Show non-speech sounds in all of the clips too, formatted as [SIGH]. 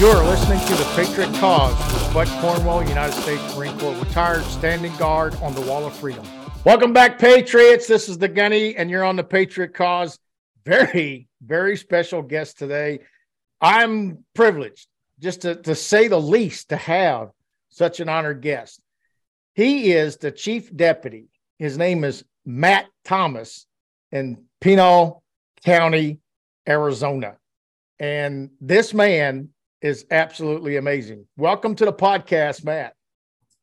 You're listening to the Patriot Cause with Bud Cornwell, United States Marine Corps retired standing guard on the Wall of Freedom. Welcome back, Patriots. This is the Gunny, and you're on the Patriot Cause. Very, very special guest today. I'm privileged, just to, to say the least, to have such an honored guest. He is the chief deputy. His name is Matt Thomas in Pinal County, Arizona. And this man is absolutely amazing. Welcome to the podcast, Matt.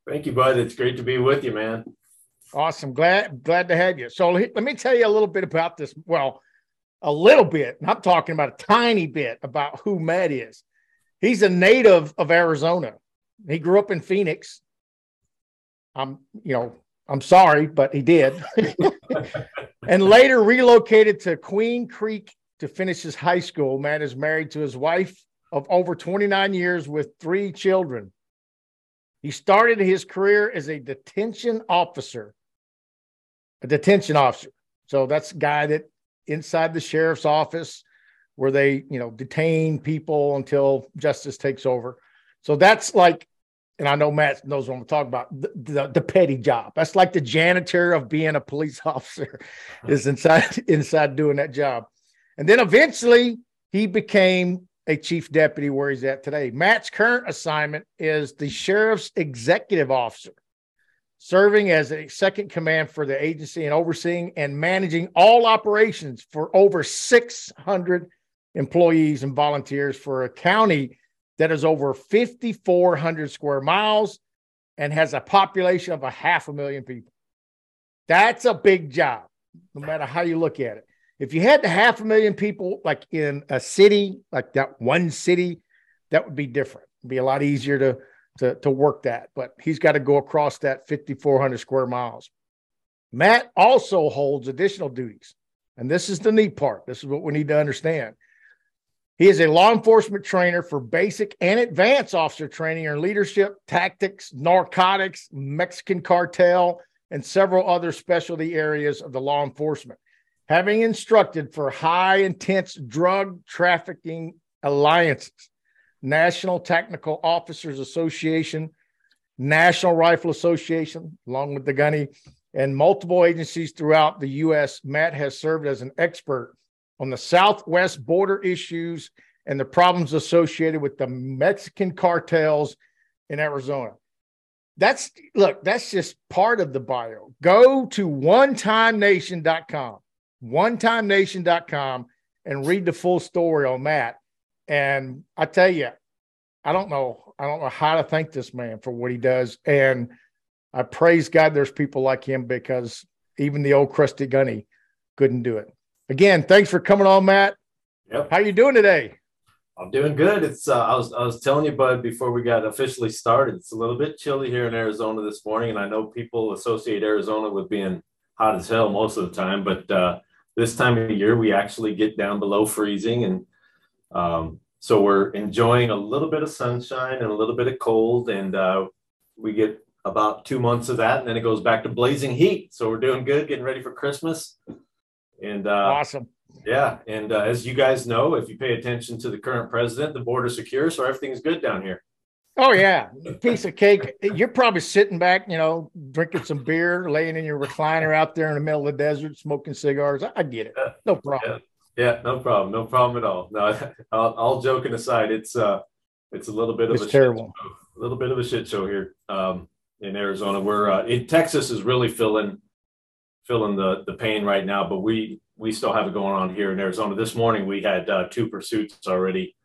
Thank you, bud. It's great to be with you, man. Awesome. Glad glad to have you. So let me tell you a little bit about this. Well, a little bit. I'm talking about a tiny bit about who Matt is. He's a native of Arizona. He grew up in Phoenix. I'm, you know, I'm sorry, but he did. [LAUGHS] and later relocated to Queen Creek to finish his high school. Matt is married to his wife of over 29 years with three children. He started his career as a detention officer, a detention officer. So that's a guy that inside the sheriff's office where they, you know, detain people until justice takes over. So that's like, and I know Matt knows what I'm talking about, the, the, the petty job. That's like the janitor of being a police [LAUGHS] officer is inside inside doing that job. And then eventually he became a chief deputy where he's at today. Matt's current assignment is the sheriff's executive officer, serving as a second command for the agency and overseeing and managing all operations for over 600 employees and volunteers for a county that is over 5,400 square miles and has a population of a half a million people. That's a big job, no matter how you look at it. If you had the half a million people like in a city, like that one city, that would be different. It'd be a lot easier to to, to work that. But he's got to go across that 5,400 square miles. Matt also holds additional duties. And this is the neat part. This is what we need to understand. He is a law enforcement trainer for basic and advanced officer training in leadership, tactics, narcotics, Mexican cartel, and several other specialty areas of the law enforcement having instructed for high intense drug trafficking alliances, National Technical Officers Association, National Rifle Association, along with the Gunny, and multiple agencies throughout the U.S. Matt has served as an expert on the Southwest border issues and the problems associated with the Mexican cartels in Arizona. That's look, that's just part of the bio. Go to onetimenation.com onetimenation.com and read the full story on Matt. And I tell you, I don't know, I don't know how to thank this man for what he does. And I praise God there's people like him because even the old crusty gunny couldn't do it. Again, thanks for coming on, Matt. Yep. How you doing today? I'm doing good. It's uh, I was I was telling you, Bud, before we got officially started. It's a little bit chilly here in Arizona this morning, and I know people associate Arizona with being hot as hell most of the time, but uh, this time of year we actually get down below freezing and um, so we're enjoying a little bit of sunshine and a little bit of cold and uh, we get about two months of that and then it goes back to blazing heat. So we're doing good getting ready for christmas. And uh, awesome. yeah and uh, as you guys know if you pay attention to the current president the border secure so everything's good down here Oh yeah, piece of cake. You're probably sitting back, you know, drinking some beer, laying in your recliner out there in the middle of the desert, smoking cigars. I get it. No problem. Yeah, yeah no problem. No problem at all. No, [LAUGHS] all, all joking aside, it's uh, it's a little bit of it's a terrible. a little bit of a shit show here um, in Arizona. We're uh, in Texas is really filling filling the the pain right now, but we we still have it going on here in Arizona. This morning we had uh, two pursuits already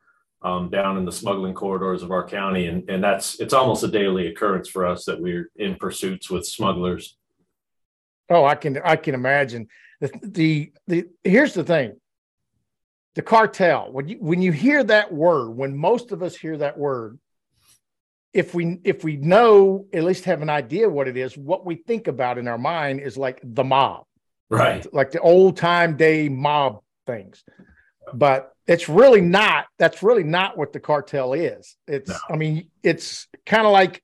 um, down in the smuggling corridors of our county, and and that's it's almost a daily occurrence for us that we're in pursuits with smugglers. Oh, I can I can imagine. The the, the here's the thing. The cartel. When you when you hear that word, when most of us hear that word, if we if we know at least have an idea what it is, what we think about in our mind is like the mob, right? Like the old time day mob things. But it's really not that's really not what the cartel is. It's no. i mean it's kind of like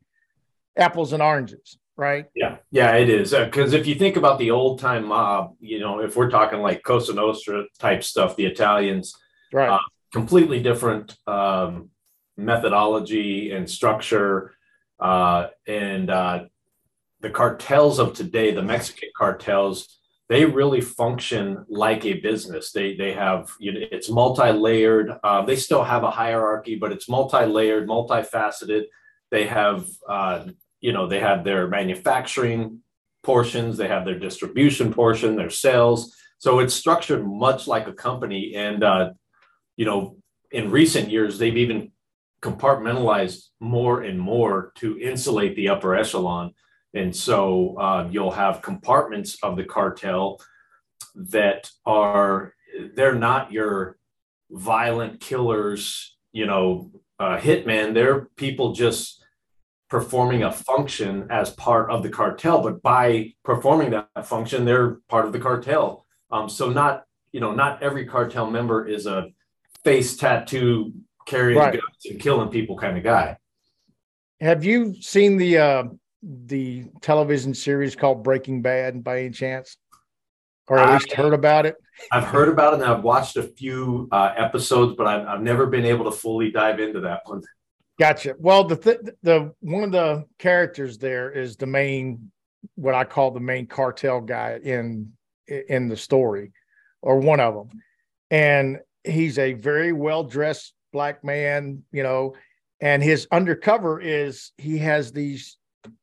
apples and oranges right? Yeah yeah it is. Because uh, if you think about the old time mob you know if we're talking like cosa nostra type stuff the italians right. uh, completely different um methodology and structure uh, and uh, the cartels of today, the Mexican cartels, they really function like a business. They they have you know, it's multi-layered. Uh, they still have a hierarchy, but it's multi-layered, multifaceted. They have uh, you know they have their manufacturing portions, they have their distribution portion, their sales. So it's structured much like a company. And uh, you know, in recent years, they've even compartmentalized more and more to insulate the upper echelon. And so uh, you'll have compartments of the cartel that are, they're not your violent killers, you know, uh, hitman. They're people just performing a function as part of the cartel. But by performing that function, they're part of the cartel. Um, so not, you know, not every cartel member is a face tattoo carrying right. guns and killing people kind of guy. Have you seen the uh, the television series called Breaking Bad by any chance, or at I, least heard about it? I've heard about it and I've watched a few uh, episodes, but I've, I've never been able to fully dive into that one. Gotcha. Well, the th- the one of the characters there is the main, what I call the main cartel guy in in the story, or one of them, and he's a very well dressed black man, you know, and his undercover is he has these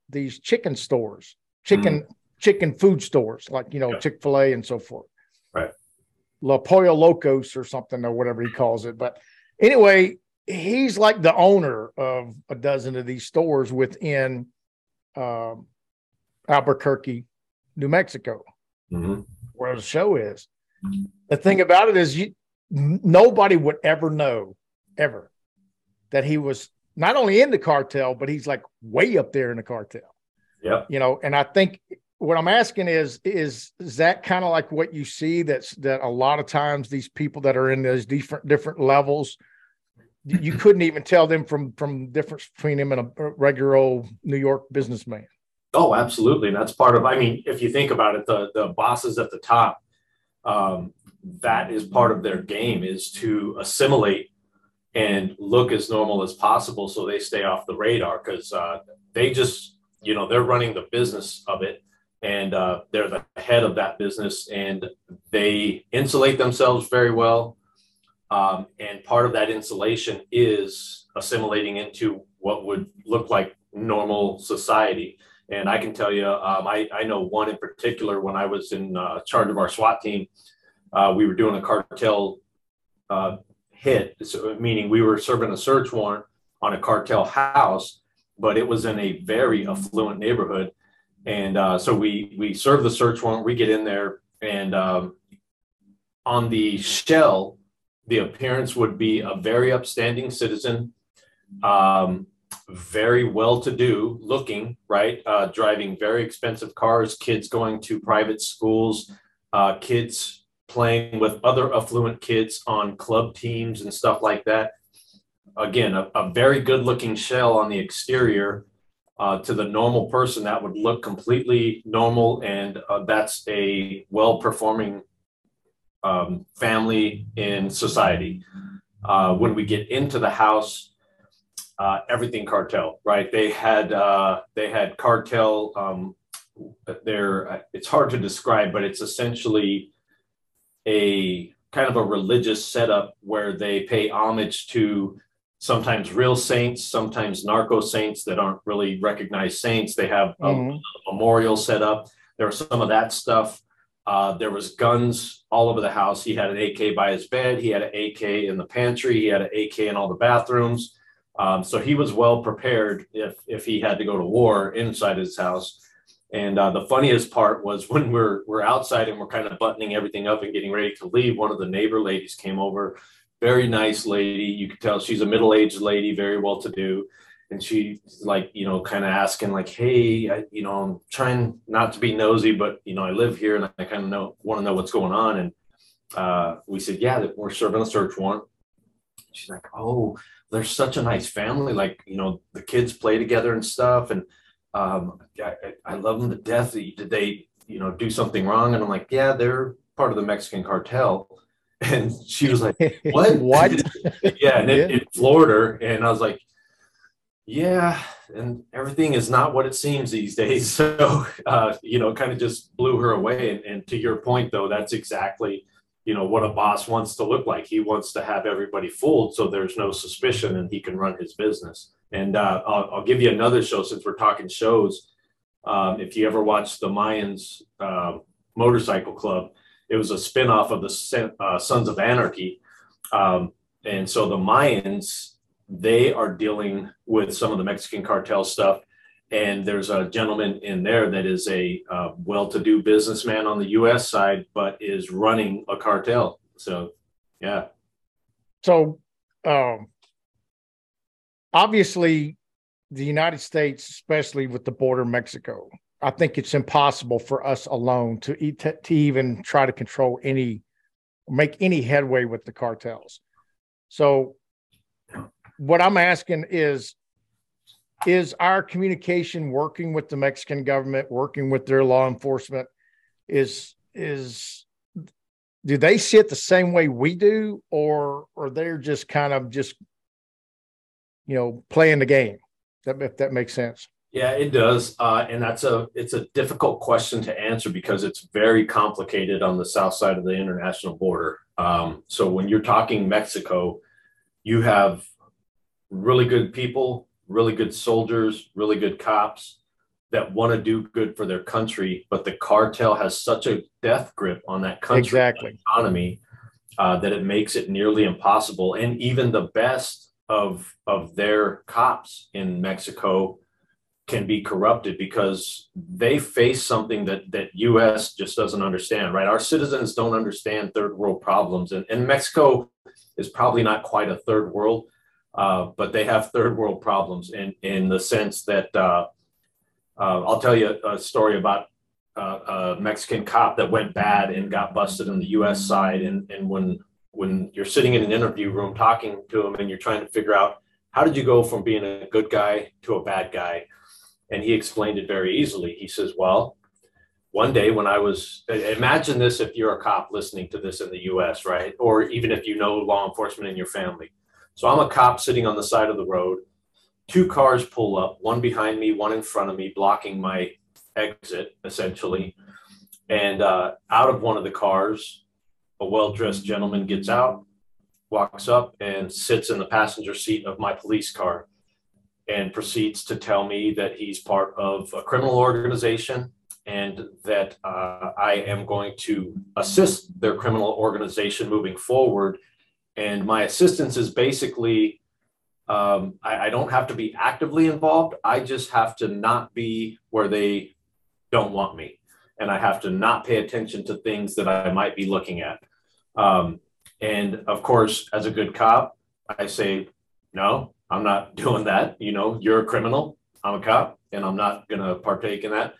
these chicken stores, chicken mm. chicken food stores like you know yeah. Chick Fil A and so forth. Right. La Pollo Locos or something or whatever he calls it. But anyway, he's like the owner of a dozen of these stores within uh, Albuquerque, New Mexico, mm-hmm. where the show is. Mm-hmm. The thing about it is, you nobody would ever know ever that he was not only in the cartel, but he's like way up there in the cartel. Yeah. You know, and I think what I'm asking is, is, is that kind of like what you see that's that a lot of times these people that are in those different different levels, you couldn't even tell them from from difference between him and a regular old New York businessman. Oh, absolutely. And that's part of I mean, if you think about it, the the bosses at the top, um, that is part of their game is to assimilate and look as normal as possible so they stay off the radar because uh, they just you know they're running the business of it and uh, they're the head of that business and they insulate themselves very well. Um, and part of that insulation is assimilating into what would look like normal society. And i can tell you um, I, I know one in particular when i was in uh, charge of our swat team uh, we were doing a cartel uh, hit, so, meaning we were serving a search warrant on a cartel house, but it was in a very affluent neighborhood. And uh, so we we serve the search warrant. We get in there, and um, on the shell, the appearance would be a very upstanding citizen, um, very well-to-do looking, right? Uh, driving very expensive cars, kids going to private schools, uh, kids playing with other affluent kids on club teams and stuff like that. Again, a, a very good looking shell on the exterior. Uh, to the normal person, that would look completely normal, and uh, that's a well performing um, family in society. Uh, when we get into the house, uh, everything cartel, right? They had uh, they had cartel. Um, there, it's hard to describe, but it's essentially a kind of a religious setup where they pay homage to sometimes real saints, sometimes narco saints that aren't really recognized saints. They have a, mm-hmm. a memorial set up. There was some of that stuff. Uh, there was guns all over the house. He had an AK by his bed. He had an AK in the pantry. He had an AK in all the bathrooms. Um, so he was well prepared if if he had to go to war inside his house. And uh, the funniest part was [LAUGHS] when we're we're outside and we're kind of buttoning everything up and getting ready to leave. One of the neighbor ladies came over, very nice lady. You could tell she's a middle aged lady, very well to do. And she's like, you know, kind of asking, like, hey, I, you know, I'm trying not to be nosy, but you know, I live here and I kind of know want to know what's going on. And uh, we said, yeah, we're serving a search warrant. She's like, oh, they're such a nice family. Like, you know, the kids play together and stuff. And um, I, I love them to death. Did they, you know, do something wrong? And I'm like, yeah, they're part of the Mexican cartel. [LAUGHS] And she was like, What? [LAUGHS] what? [LAUGHS] yeah, and it, Yeah. it floored her. And I was like, Yeah, and everything is not what it seems these days. So, uh, you know, kind of just blew her away. And, and to your point, though, that's exactly, you know, what a boss wants to look like. He wants to have everybody fooled so there's no suspicion and he can run his business. And uh, I'll, I'll give you another show since we're talking shows. Um, if you ever watched the Mayans uh, Motorcycle Club, it was a spinoff of the uh, Sons of Anarchy. Um, and so the Mayans, they are dealing with some of the Mexican cartel stuff. And there's a gentleman in there that is a uh, well to do businessman on the US side, but is running a cartel. So, yeah. So, um, obviously, the United States, especially with the border Mexico, I think it's impossible for us alone to, eat, to even try to control any, make any headway with the cartels. So, what I'm asking is, is our communication working with the Mexican government, working with their law enforcement, is is do they see it the same way we do, or or they're just kind of just you know playing the game? That if that makes sense. Yeah, it does, uh, and that's a it's a difficult question to answer because it's very complicated on the south side of the international border. Um, so when you're talking Mexico, you have really good people, really good soldiers, really good cops that want to do good for their country, but the cartel has such a death grip on that country Exactly. economy uh, that it makes it nearly impossible. And even the best of of their cops in Mexico can be corrupted because they face something that that US just doesn't understand, right? Our citizens don't understand third world problems, and, and Mexico is probably not quite a third world, uh, but they have third world problems in in the sense that uh, uh, I'll tell you a, story about uh, a Mexican cop that went bad and got busted on the U.S. side, and and when when you're sitting in an interview room talking to him and you're trying to figure out how did you go from being a good guy to a bad guy and he explained it very easily. He says, Well, one day when I was, imagine this if you're a cop listening to this in the US, right? Or even if you know law enforcement in your family. So I'm a cop sitting on the side of the road. Two cars pull up, one behind me, one in front of me, blocking my exit essentially. And uh, out of one of the cars, a well dressed gentleman gets out, walks up, and sits in the passenger seat of my police car and proceeds to tell me that he's part of a criminal organization and that uh, I am going to assist their criminal organization moving forward. And my assistance is basically um, I, I don't have to be actively involved. I just have to not be where they don't want me. And I have to not pay attention to things that I might be looking at. Um, and of course, as a good cop, I say, no, I'm not [LAUGHS] doing that. You know, you're a criminal. I'm a cop, and I'm not going to partake in that.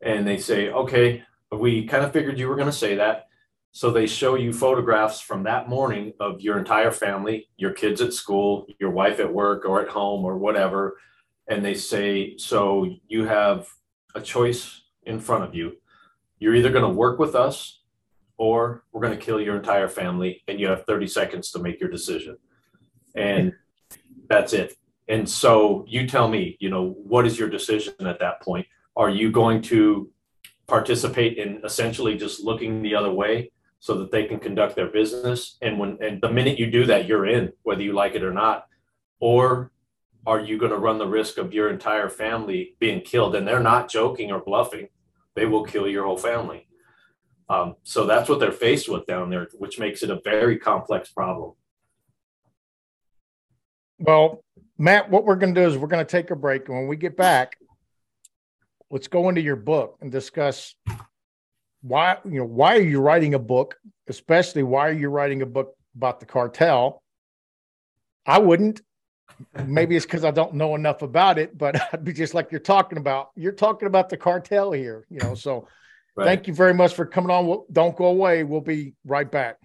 And they say, okay, we kind of figured you were going to say that. So they show you photographs from that morning of your entire family, your kids at school, your wife at work or at home or whatever. And they say, so you have a choice in front of you. You're either going to work with us or we're going to kill your entire family, and you have 30 seconds to make your decision. And that's it. And so you tell me, you know, what is your decision at that point? Are you going to participate in essentially just looking the other way so that they can conduct their business? And when and the minute you do that, you're in, whether you like it or not. Or are you going to run the risk of your entire family being killed? And they're not joking or bluffing. They will kill your whole family. Um, so that's what they're faced with down there, which makes it a very complex problem. Well, Matt, what we're going to do is we're going to take a break, and when we get back, let's go into your book and discuss why you know why are you writing a book, especially why are you writing a book about the cartel? I wouldn't. Maybe it's because I don't know enough about it, but [LAUGHS] I'd be just like you're talking about. You're talking about the cartel here, you know. So, Right. thank you very much for coming on. We'll- Don't go away. We'll be right back.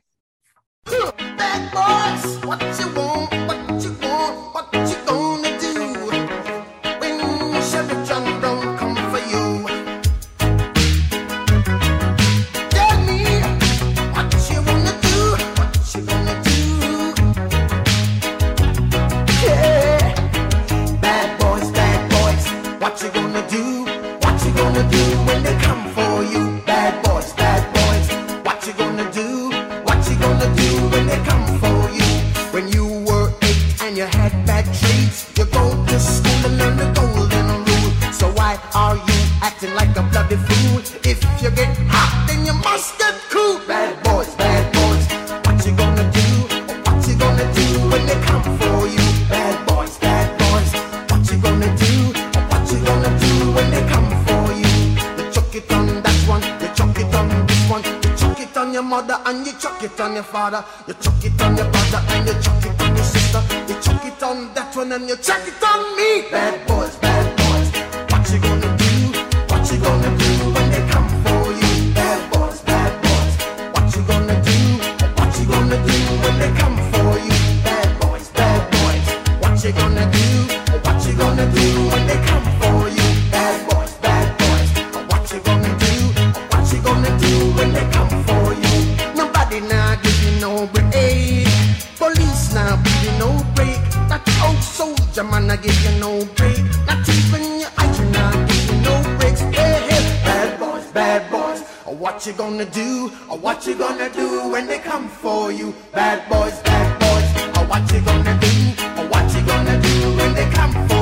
Soldier man I give you no break. Not even your eyes now give you no breaks. Hey, hey, bad boys, bad boys. Oh, what you gonna do? Oh, what you gonna do when they come for you? Bad boys, bad boys. Oh, what you gonna do? What you gonna do when they come for you?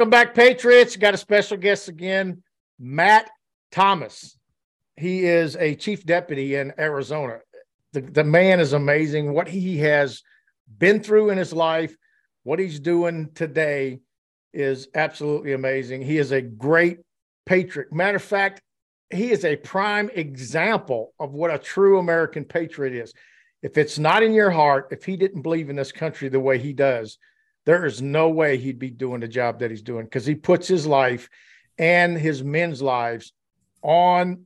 Welcome back, Patriots. Got a special guest again, Matt Thomas. He is a chief deputy in Arizona. The, the man is amazing. What he has been through in his life, what he's doing today is absolutely amazing. He is a great patriot. Matter of fact, he is a prime example of what a true American patriot is. If it's not in your heart, if he didn't believe in this country the way he does, there is no way he'd be doing the job that he's doing because he puts his life and his men's lives on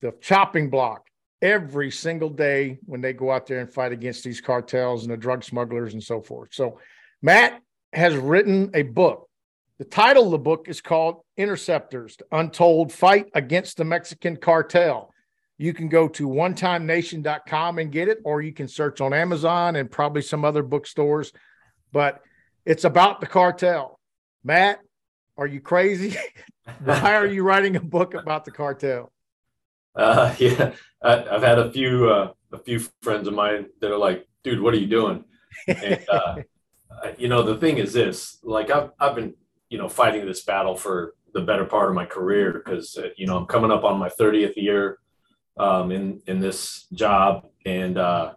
the chopping block every single day when they go out there and fight against these cartels and the drug smugglers and so forth. So, Matt has written a book. The title of the book is called Interceptors The Untold Fight Against the Mexican Cartel. You can go to onetimenation.com and get it, or you can search on Amazon and probably some other bookstores. But it's about the cartel. Matt, are you crazy? [LAUGHS] Why are you writing a book about the cartel? Uh, [LAUGHS] yeah, I, I've had a few uh, a few friends of mine that are like, "Dude, what are you doing?" And uh, [LAUGHS] you know, the thing is this: like, I've I've been you know fighting this battle for the better part of my career because uh, you know I'm coming up on my 30th year um, in in this job, and uh,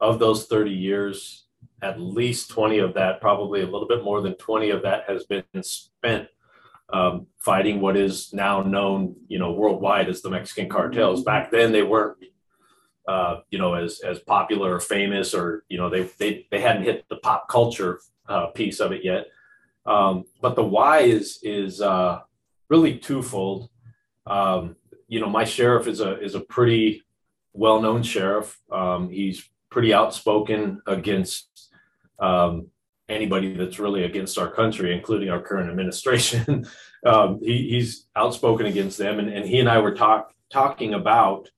of those 30 years, at least 20 of that, probably a little bit more than 20 of that, has been spent um, fighting what is now known, you know, worldwide as the Mexican cartels. Back then, they weren't, uh, you know, as as popular or famous, or you know, they they they hadn't hit the pop culture uh, piece of it yet. Um, but the why is is uh, really twofold. Um, you know, my sheriff is a is a pretty well known sheriff. Um, he's pretty outspoken against um, anybody that's really against our country, including our current [LAUGHS] administration. um, he, he's outspoken against them, and, and he and I were talk, talking about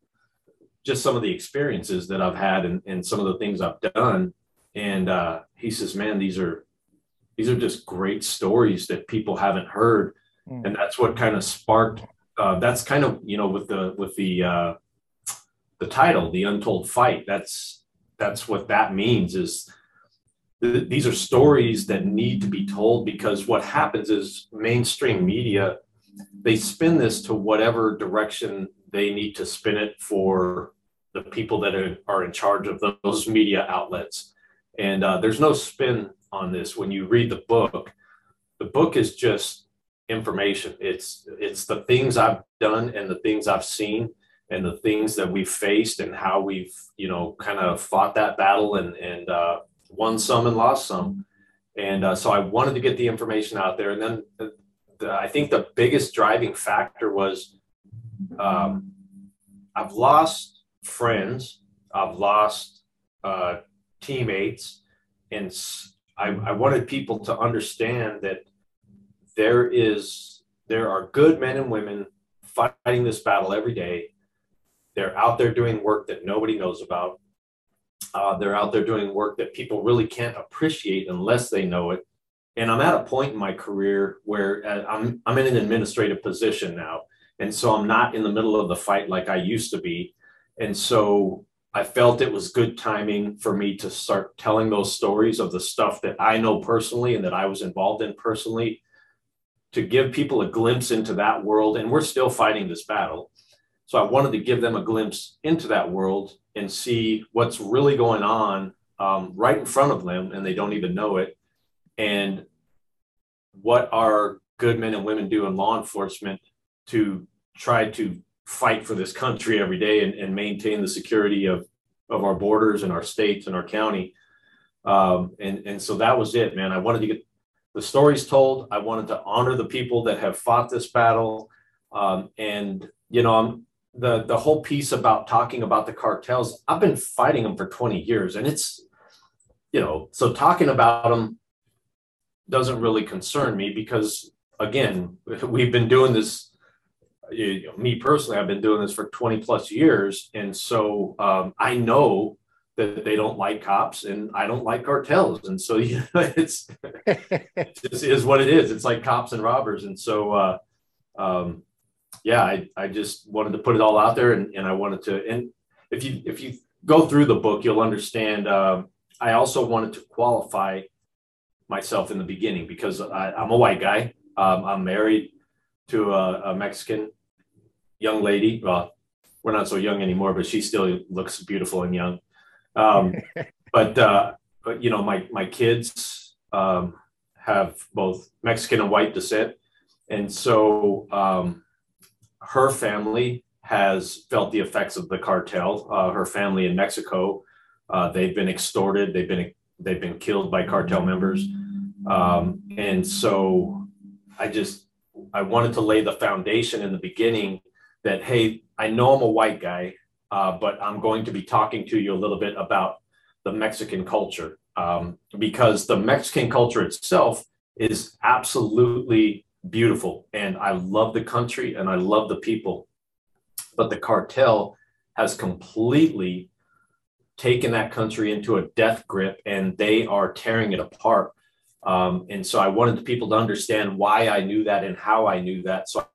just some of the experiences that I've had and, and some of the things I've done. And uh, he says, man, these are these are just great stories that people haven't heard. Mm. And that's what kind of sparked uh, that's kind of you know with the with the uh, the title, the untold fight. That's that's what that means is th- these are stories that need to be told because what happens is mainstream media they spin this to whatever direction they need to spin it for the people that are, are in charge of those media outlets. And uh, there's no spin on this when you read the book. The book is just information. It's it's the things I've done and the things I've seen and the things that we've faced and how we've you know kind of fought that battle and and uh, won some and lost some. And uh, so I wanted to get the information out there. And then the, the, I think the biggest driving factor was um, I've lost friends, I've lost uh, teammates, and I, I wanted people to understand that there is there are good men and women fighting this battle every day. They're out there doing work that nobody knows about. Uh, they're out there doing work that people really can't appreciate unless they know it. And I'm at a point in my career where uh, I'm I'm in an administrative position now, and so I'm not in the middle of the fight like I used to be. And so I felt it was good timing for me to start telling those stories of the stuff that I know personally and that I was involved in personally to give people a glimpse into that world. And we're still fighting this battle. So I wanted to give them a glimpse into that world and see what's really going on um, right in front of them, and they don't even know it. And what our good men and women do in law enforcement to try to fight for this country every day and, and maintain the security of, of our borders and our states and our county. Um, and, and so that was it, man. I wanted to get the stories told. I wanted to honor the people that have fought this battle. Um, and, you know, I'm, the, the whole piece about talking about the cartels, I've been fighting them for 20 years. And it's, you know, so talking about them doesn't really concern me because, again, [LAUGHS] we've been doing this. You know, me personally, I've been doing this for 20 plus years. And so um, I know that they don't like cops and I don't like cartels. And so, [LAUGHS] you know, it's, [LAUGHS] it just is what it is. It's like cops and robbers. And so, uh, um, yeah, I, I just wanted to put it all out there and, and I wanted to, and if you, if you go through the book, you'll understand. Um, I also wanted to qualify myself in the beginning because I, am a white guy. Um, I'm married to a, a Mexican young lady. Well, we're not so young anymore, but she still looks beautiful and young. Um, [LAUGHS] but uh, but you know, my my kids um, have both Mexican and white descent, and so um, her family has felt the effects of the cartel. Uh, her family in Mexico, uh, they've been extorted. They've been they've been killed by cartel members, um, and so I just I wanted to lay the foundation in the beginning that hey, I know I'm a white guy uh, but I'm going to be talking to you a little bit about the Mexican culture um, because the Mexican culture itself is absolutely beautiful. And I love the country and I love the people. But the cartel has completely taken that country into a death grip and they are tearing it apart. Um, and so I wanted the people to understand why I knew that and how I knew that. So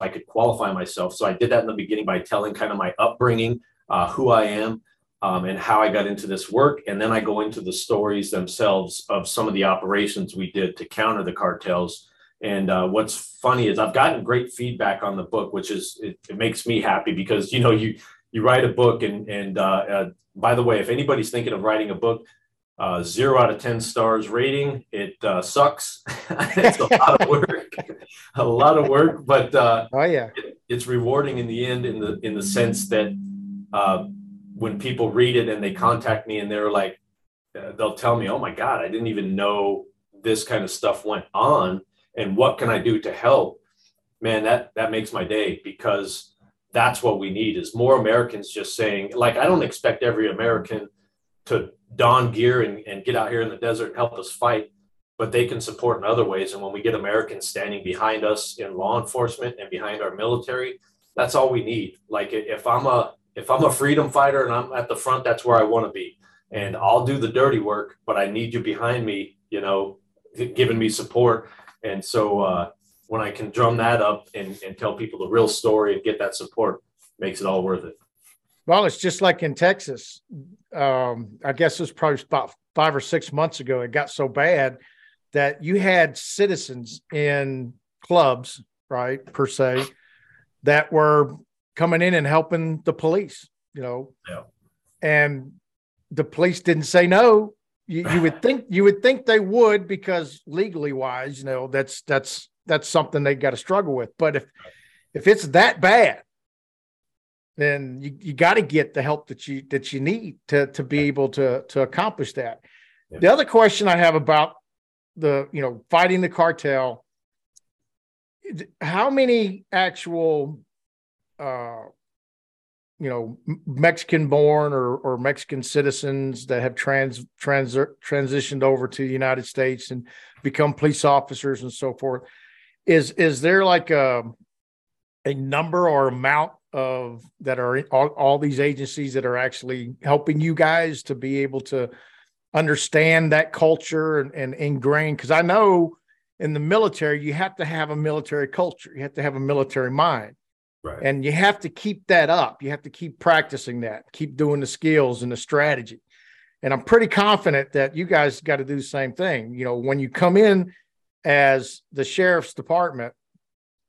I could qualify myself. So I did that in the beginning by telling kind of my upbringing, uh, who I am, um, and how I got into this work. And then I go into the stories themselves of some of the operations we did to counter the cartels. And uh, what's funny is I've gotten great feedback on the book, which is it, it makes me happy because you know you you write a book and and uh, uh by the way, if anybody's thinking of writing a book, uh, zero out of 10 stars rating. It uh, sucks. [LAUGHS] it's a lot of work, a lot of work, but uh, oh yeah, it, it's rewarding in the end in the, in the sense that uh, when people read it and they contact me and they're like, uh, they'll tell me, oh my God, I didn't even know this kind of stuff went on. And what can I do to help? Man, that, that makes my day because that's what we need is more Americans just saying, like, I don't expect every American to don gear and, and get out here in the desert and help us fight, but they can support in other ways. And when we get Americans standing behind us in law enforcement and behind our military, that's all we need. Like if I'm a if I'm a freedom fighter and I'm at the front, that's where I want to be. And I'll do the dirty work, but I need you behind me, you know, giving me support. And so uh, when I can drum that up and, and tell people the real story and get that support, makes it all worth it. Well, it's just like in Texas. Um, I guess it was probably about five or six months ago. It got so bad that you had citizens in clubs, right, per se, that were coming in and helping the police, you know. Yeah. And the police didn't say no. You, you would think you would think they would because legally wise, you know, that's that's that's something they've got to struggle with. But if if it's that bad, then you, you got to get the help that you that you need to to be able to to accomplish that. Yeah. The other question I have about the you know fighting the cartel, how many actual uh, you know Mexican born or or Mexican citizens that have trans trans transitioned over to the United States and become police officers and so forth. Is is there like a a number or amount of that are all, all these agencies that are actually helping you guys to be able to understand that culture and, and ingrain? Because I know in the military you have to have a military culture. You have to have a military mind Right. And you have to keep that up. You have to keep practicing that, keep doing the skills and the strategy. And I'm pretty confident that you guys got to do the same thing. You know, when you come in as the sheriff's department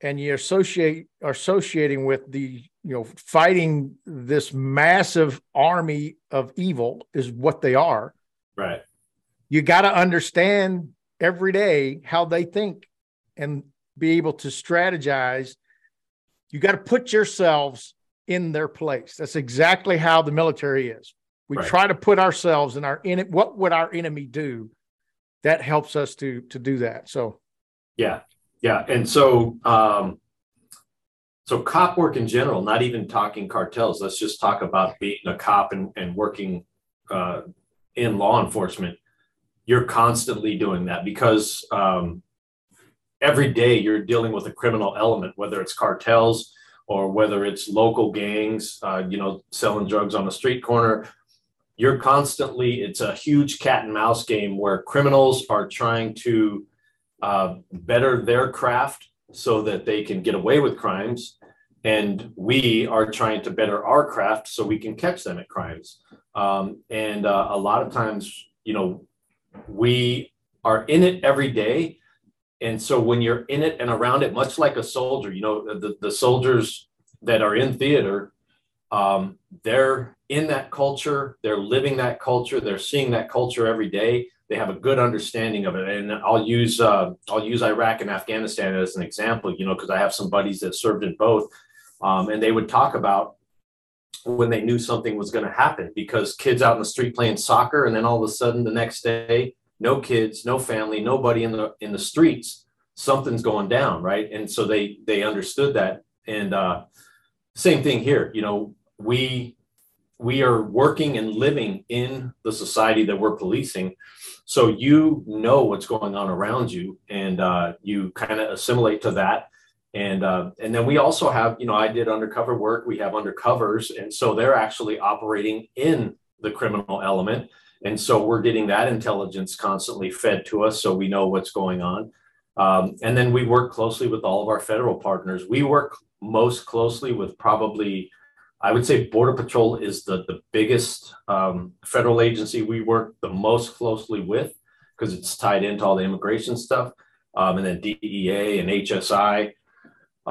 and you associate are associating with the, you know, fighting this massive army of evil is what they are. Right. You got to understand every day how they think and be able to strategize you got to put yourselves in their place. That's exactly how the military is. We right. try to put ourselves in our in. What would our enemy do? That helps us to to do that. So, yeah, yeah, and so um, so cop work in general, not even talking cartels. Let's just talk about being a cop and and working uh, in law enforcement. You're constantly doing that because um, every day you're dealing with a criminal element, whether it's cartels or whether it's local gangs, uh, you know, selling drugs on the street corner. You're constantly, it's a huge cat and mouse game where criminals are trying to uh, better their craft so that they can get away with crimes. And we are trying to better our craft so we can catch them at crimes. Um, and uh, a lot of times, you know, we are in it every day and so when you're in it and around it much like a soldier you know the, the soldiers that are in theater um, they're in that culture they're living that culture they're seeing that culture every day. They have a good understanding of it. And i'll use uh, i'll use iraq and afghanistan as an example you know because i have some buddies that served in both um, and they would talk about when they knew something was going to happen because kids out in the street playing soccer and then all of a sudden the next day no kids, no family, nobody in the in the streets. Something's going down, right? And so they they understood that. And uh, same thing here. You know, we we are working and living in the society that we're policing. So you know what's going on around you, and uh, you kind of assimilate to that. And uh, and then we also have, you know, I did undercover work. We have undercovers, and so they're actually operating in the criminal element and so we're getting that intelligence constantly fed to us so we know what's going on. Um, and then we work closely with all of our federal partners. We work most closely with probably, I would say, Border Patrol is the, the biggest um, federal agency we work the most closely with because it's tied into all the immigration stuff. Um, and then DEA and HSI.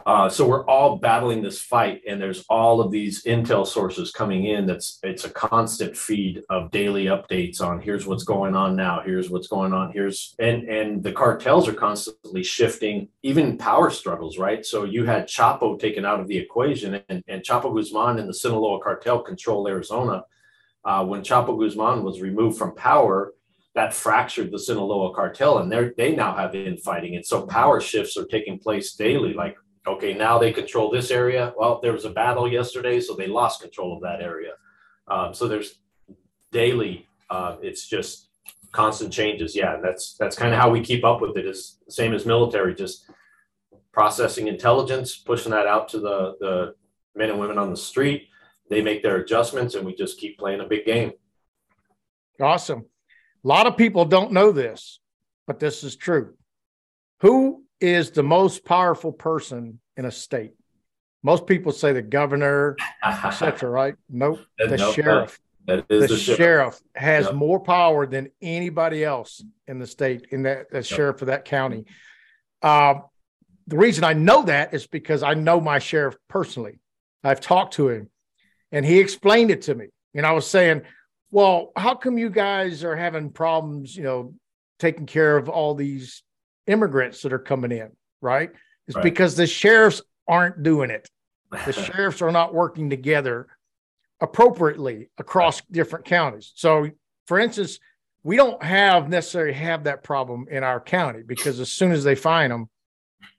Uh, so we're all battling this fight, and there's all of these intel sources coming in. That's it's a constant feed of daily updates on here's what's going on now, here's what's going on, here's and and the cartels are constantly shifting, even power struggles, right? So you had Chapo taken out of the equation, and, and Chapo Guzman and the Sinaloa cartel control Arizona. Uh, when Chapo Guzman was removed from power, that fractured the Sinaloa cartel, and they they now have infighting, and so power shifts are taking place daily, like okay, now they control this area. Well, there was a battle yesterday, so they lost control of that area. Um, so there's daily, uh, it's just constant changes. Yeah, that's that's kind of how we keep up with it. Is same as military, just processing intelligence, pushing that out to the the men and women on the street, they make their adjustments, and we just keep playing a big game. Awesome. A lot of people don't know this, but this is true. Who is the most powerful person in a state? Most people say the governor, etc. [LAUGHS] Right? Nope. The Nope, sheriff. That is The, the, sheriff. sheriff has Yep. more power than anybody else in the state, in that the sheriff of that county. Uh, the reason I know that is because I know my sheriff personally. I've talked to him and he explained it to me. And I was saying, well, how come you guys are having problems, you know, taking care of all these immigrants that are coming in? Right. It's Right. because the sheriffs aren't doing it. The [LAUGHS] sheriffs are not working together appropriately across different counties. So, for instance, we don't have necessarily have that problem in our county because as soon as they find them,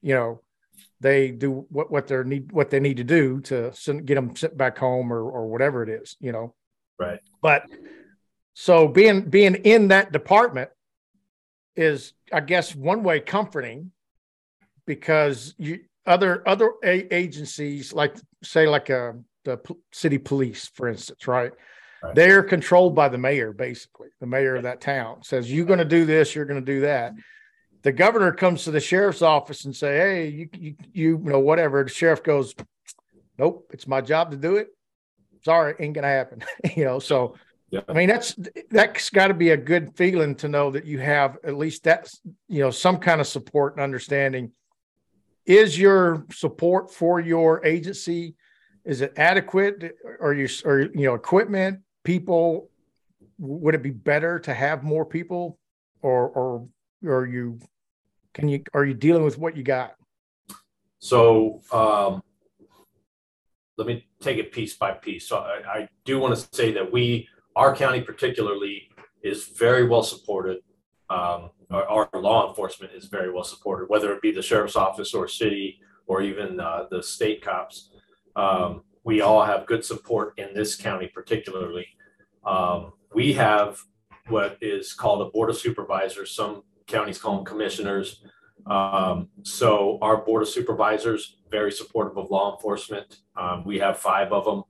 you know, they do what what they need what they need to do to send, get them sent back home or or whatever it is, you know. Right. But so being being in that department is, I guess, one way comforting because you other other a- agencies like say like uh, the p- city police, for instance, right? Right. They're controlled by the mayor, basically. The mayor of that town says, "You're going to do this. You're going to do that." The governor comes to the sheriff's office and say, "Hey, you, you you know whatever." The sheriff goes, "Nope, it's my job to do it. Sorry, ain't gonna happen." [LAUGHS] you know, so Yeah. I mean that's that's got to be a good feeling to know that you have at least that you know some kind of support and understanding. Is your support for your agency is it adequate? Or you or you know equipment, people? Would it be better to have more people, or or or you can you are you dealing with what you got? So um, let me take it piece by piece. So I, I do want to say that we, our county particularly, is very well supported. Um, our, our law enforcement is very well supported, whether it be the sheriff's office or city or even uh, the state cops. Um, we all have good support in this county, particularly. Um, we have what is called a board of supervisors. Some counties call them commissioners. Um, so our board of supervisors, very supportive of law enforcement. Um, we have five of them.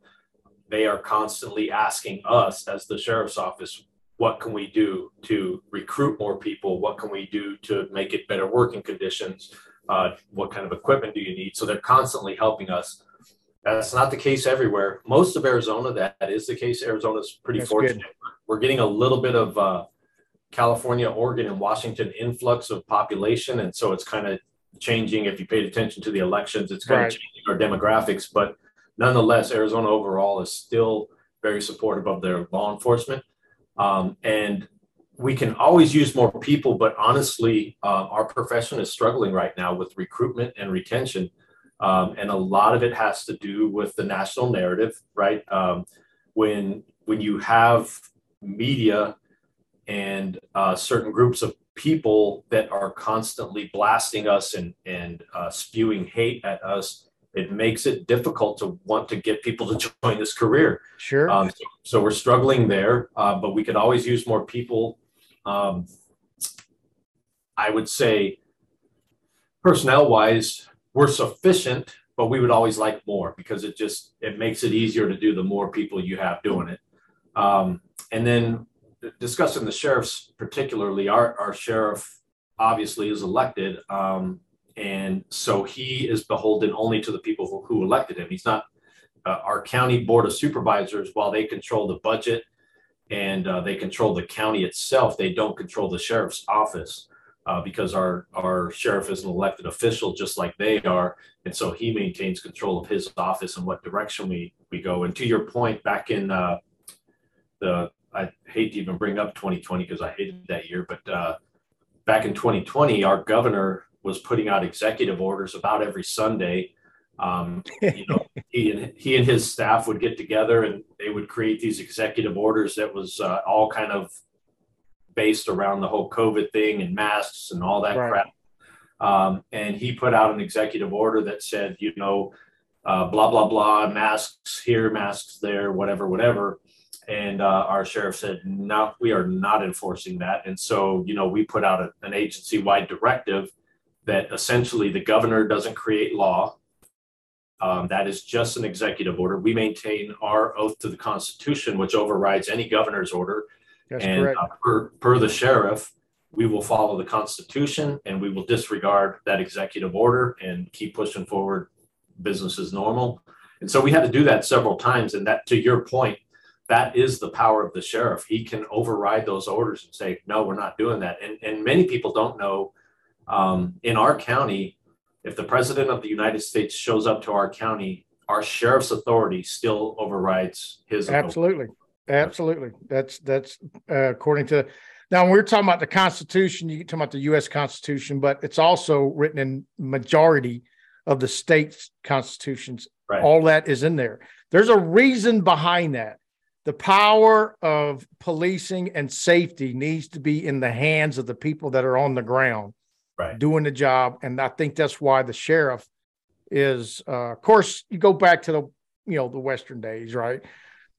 They are constantly asking us as the sheriff's office, what can we do to recruit more people? What can we do to make it better working conditions? Uh, what kind of equipment do you need? So they're constantly helping us. That's not the case everywhere. Most of Arizona, that, that is the case. Arizona's pretty That's good. fortunate. We're getting a little bit of uh, California, Oregon, and Washington influx of population, and so it's kind of changing. If you paid attention to the elections, it's kind Right. of changing our demographics. But nonetheless, Arizona overall is still very supportive of their law enforcement, um, and we can always use more people. But honestly, uh, our profession is struggling right now with recruitment and retention, um, and a lot of it has to do with the national narrative, right? Um, when when you have media and uh, certain groups of people that are constantly blasting us and and uh, spewing hate at us, it makes it difficult to want to get people to [LAUGHS] join this career. Sure. Um, so, so we're struggling there, uh, but we could always use more people. Um, I would say, personnel wise, we're sufficient, but we would always like more because it just it makes it easier to do the more people you have doing it. Um, and then discussing the sheriffs particularly, our our sheriff obviously is elected, um, and so he is beholden only to the people who, who elected him. He's not uh, our county board of supervisors, while they control the budget and uh, they control the county itself, they don't control the sheriff's office uh, because our our sheriff is an elected official, just like they are, and so he maintains control of his office and what direction we we go. And to your point, back in uh, the I hate to even bring up 2020 because I hated that year, but uh, back in 2020, our governor was putting out executive orders about every Sunday. Um, [LAUGHS] you know, he and he and his staff would get together and they would create these executive orders that was uh, all kind of based around the whole COVID thing and masks and all that Right. crap. Um, and he put out an executive order that said, you know, uh, blah blah blah, masks here, masks there, whatever, whatever. And uh, our sheriff said, no, we are not enforcing that. And so, you know, we put out a, an agency wide directive that essentially the governor doesn't create law Um, that is just an executive order. We maintain our oath to the Constitution, which overrides any governor's order. That's and uh, per, per the sheriff, we will follow the Constitution and we will disregard that executive order and keep pushing forward business as normal. And so we had to do that several times. And that, to your point, that is the power of the sheriff. He can override those orders and say, no, we're not doing that. And, and many people don't know um, in our county, if the president of the United States shows up to our county, our sheriff's authority still overrides his. authority. Absolutely. Absolutely. That's that's uh, according to now when we're talking about the Constitution, you talk about the US Constitution, but it's also written in majority of the states' constitutions. Right. All that is in there. There's a reason behind that. The power of policing and safety needs to be in the hands of the people that are on the ground Right. doing the job. And I think that's why the sheriff is uh, of course you go back to the you know the western days, right?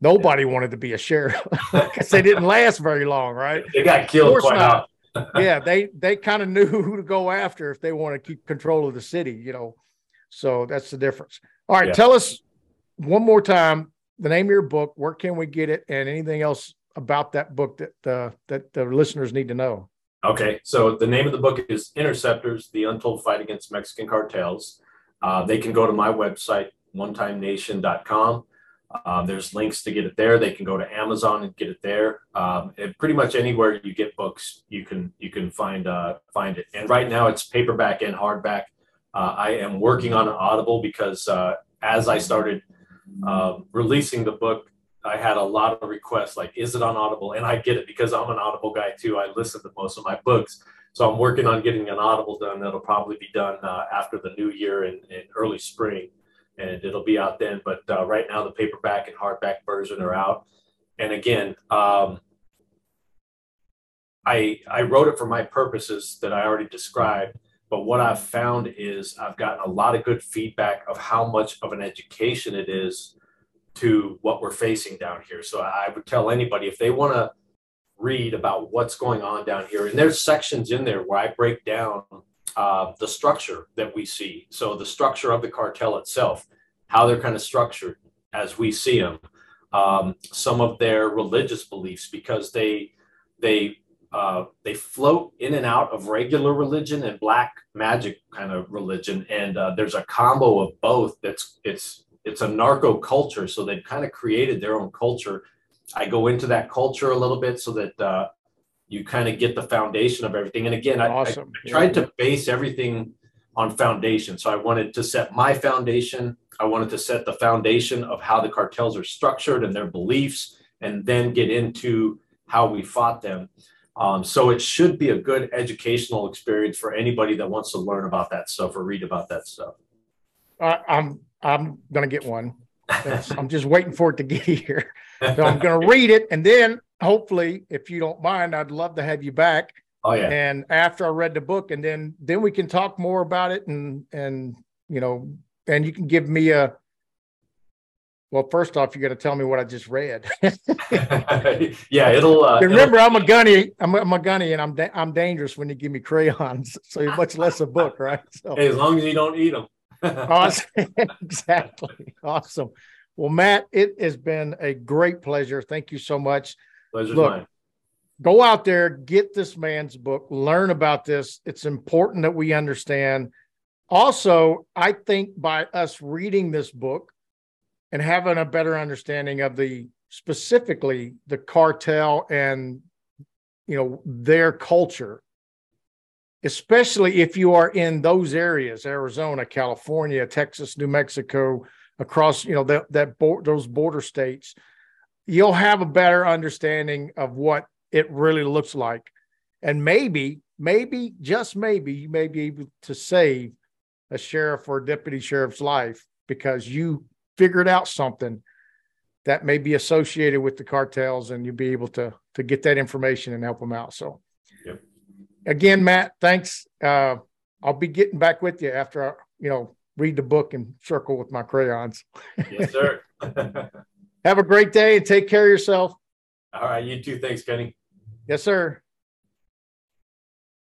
Nobody wanted to be a sheriff [LAUGHS] because they didn't last very long, right? They got killed quite not. [LAUGHS] yeah, they they kind of knew [LAUGHS] who to go after if they want to keep control of the city, you know. So that's the difference. All right, Yeah. tell us one more time the name of your book. Where can we get it, and anything else about that book that uh, that the listeners need to know? Okay, so the name of the book is Interceptors: The Untold Fight Against Mexican Cartels. Uh, they can go to my website, onetimenation.com. Um, there's links to get it there. They can go to Amazon and get it there. Um, and pretty much anywhere you get books, you can you can find uh, find it. And right now, it's paperback and hardback. Uh, I am working on an Audible because uh, as I started uh, releasing the book, I had a lot of requests like, is it on Audible? And I get it because I'm an Audible guy too. I listen to most of my books. So I'm working on getting an Audible done. That'll probably be done uh, after the new year in, in early spring. And it'll be out then. But uh, right now, the paperback and hardback version are out. And again, um, I, I wrote it for my purposes that I already described. But what I've found is I've gotten a lot of good feedback of how much of an education it is to what we're facing down here. So I would tell anybody if they want to read about what's going on down here, and there's sections in there where I break down uh, the structure that we see. So the structure of the cartel itself, how they're kind of structured as we see them, um, some of their religious beliefs, because they they uh, they float in and out of regular religion and black magic kind of religion, and uh, there's a combo of both. That's it's it's a narco culture, so they've kind of created their own culture. I go into that culture a little bit so that uh, you kind of get the foundation of everything. And again, I, I I tried to base everything on foundation. So I wanted to set my foundation. I wanted to set the foundation of how the cartels are structured and their beliefs, and then get into how we fought them. Um, so it should be a good educational experience for anybody that wants to learn about that stuff or read about that stuff. I, I'm I'm gonna get one. I'm just [LAUGHS] waiting for it to get here. So I'm gonna read it, and then hopefully, if you don't mind, I'd love to have you back. Oh yeah, And after I read the book, and then then we can talk more about it, and and you know, and you can give me a. Well, first off, you got to tell me what I just read. [LAUGHS] yeah. It'll uh, Remember, I'm a gunny. I'm a, I'm a gunny, and I'm da- I'm dangerous when you give me crayons. [LAUGHS] So much less a book, right? So. it'll- as long as you don't eat them. Awesome. [LAUGHS] exactly. Awesome. Well, Matt, it has been a great pleasure. Thank you so much. Pleasure's Look, mine. Go out there, get this man's book, learn about this. It's important that we understand. Also, I think by us reading this book and having a better understanding of the specifically the cartel and you know their culture especially if you are in those areas arizona california texas new mexico across you know that that bo- those border states you'll have a better understanding of what it really looks like and maybe maybe just maybe you may be able to save a sheriff or a deputy sheriff's life because you figured out something that may be associated with the cartels and you'll be able to to get that information and help them out so. Again matt thanks uh i'll be getting back with you after i you know read the book and circle with my crayons yes, sir. [LAUGHS] [LAUGHS] have a great day and take care of yourself All right, you too. Thanks, Kenny. yes sir